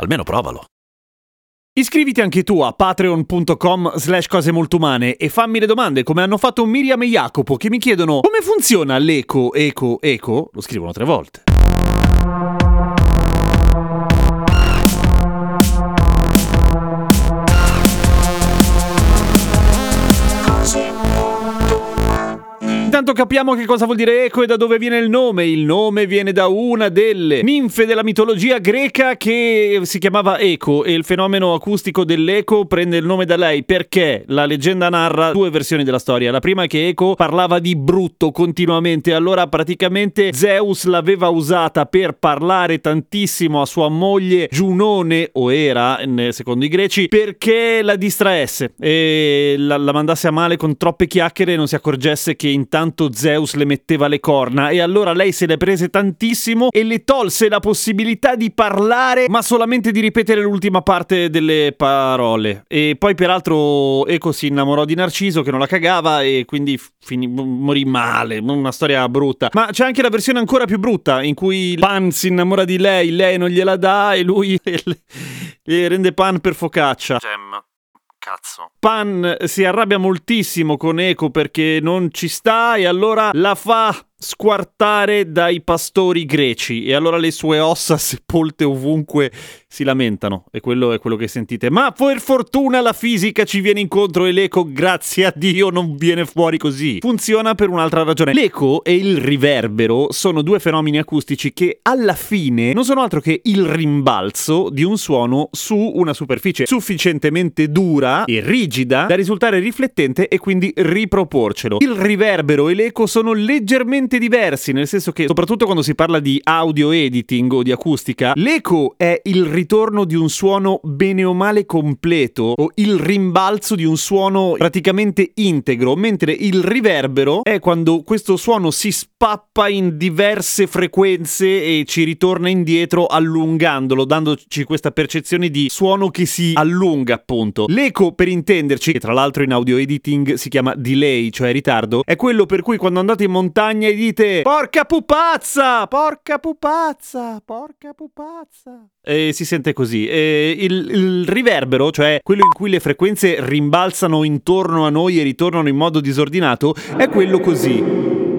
Almeno provalo. Iscriviti anche tu a patreon.com slash cose molto umane e fammi le domande come hanno fatto Miriam e Jacopo che mi chiedono come funziona l'eco, eco, eco, lo scrivono tre volte. Intanto capiamo che cosa vuol dire eco e da dove viene il nome. Il nome viene da una delle ninfe della mitologia greca che si chiamava Eco e il fenomeno acustico dell'eco prende il nome da lei perché la leggenda narra due versioni della storia. La prima è che Eco parlava di brutto continuamente, allora praticamente Zeus l'aveva usata per parlare tantissimo a sua moglie Giunone, o era, secondo i greci, perché la distraesse e la, la mandasse a male con troppe chiacchiere e non si accorgesse che intanto Zeus le metteva le corna. E allora lei se le prese tantissimo e le tolse la possibilità di parlare ma solamente di ripetere l'ultima parte delle parole. E poi peraltro Eco si innamorò di Narciso che non la cagava e quindi finì, morì male. Una storia brutta. Ma c'è anche la versione ancora più brutta in cui Pan si innamora di lei lei non gliela dà e lui le rende Pan per focaccia. Gem. Cazzo. Pan si arrabbia moltissimo con Eco perché non ci sta e allora la fa squartare dai pastori greci e allora le sue ossa sepolte ovunque si lamentano e quello è quello che sentite. Ma per fortuna la fisica ci viene incontro e l'eco, grazie a Dio, non viene fuori così. Funziona per un'altra ragione. L'eco e il riverbero sono due fenomeni acustici che alla fine non sono altro che il rimbalzo di un suono su una superficie sufficientemente dura e rigida da risultare riflettente e quindi riproporcelo. Il riverbero e l'eco sono leggermente diversi, nel senso che soprattutto quando si parla di audio editing o di acustica, l'eco è il ritorno di un suono bene o male completo o il rimbalzo di un suono praticamente integro, mentre il riverbero è quando questo suono si spappa in diverse frequenze e ci ritorna indietro allungandolo, dandoci questa percezione di suono che si allunga appunto. L'eco, per intenderci, che tra l'altro in audio editing si chiama delay, cioè ritardo, è quello per cui quando andate in montagna e dite porca pupazza, porca pupazza, porca pupazza. E si sente così. E il, il riverbero, cioè quello in cui le frequenze rimbalzano intorno a noi e ritornano in modo disordinato, è quello così.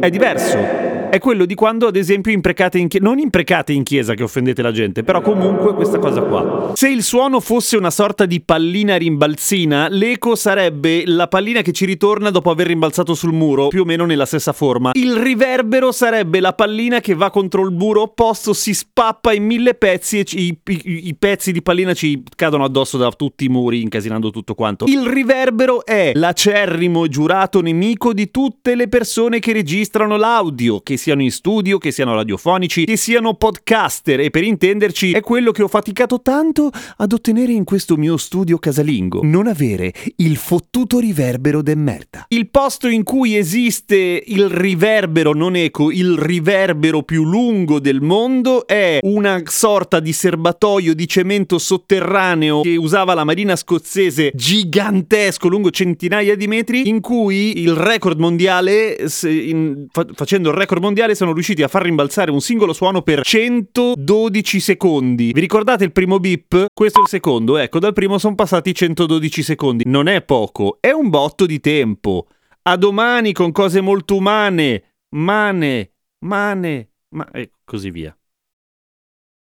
È diverso. È quello di quando, ad esempio, imprecate in chiesa. Non imprecate in chiesa che offendete la gente, però comunque questa cosa qua. Se il suono fosse una sorta di pallina rimbalzina, l'eco sarebbe la pallina che ci ritorna dopo aver rimbalzato sul muro, più o meno nella stessa forma. Il riverbero sarebbe la pallina che va contro il muro opposto, si spappa in mille pezzi e ci- i, i- i pezzi di pallina ci cadono addosso da tutti i muri, incasinando tutto quanto. Il riverbero è l'acerrimo giurato nemico di tutte le persone che registrano l'audio, che siano in studio, che siano radiofonici, che siano podcaster e per intenderci è quello che ho faticato tanto ad ottenere in questo mio studio casalingo. Non avere il fottuto riverbero de merda. Il posto in cui esiste il riverbero, non eco, il riverbero più lungo del mondo è una sorta di serbatoio di cemento sotterraneo che usava la marina scozzese gigantesco, lungo centinaia di metri, in cui il record mondiale, se- in- fa- facendo il record mondiale, sono riusciti a far rimbalzare un singolo suono per 112 secondi. Vi ricordate il primo beep? Questo è il secondo, ecco, dal primo sono passati 112 secondi. Non è poco, è un botto di tempo. A domani con cose molto umane, mane, mane, ma e così via.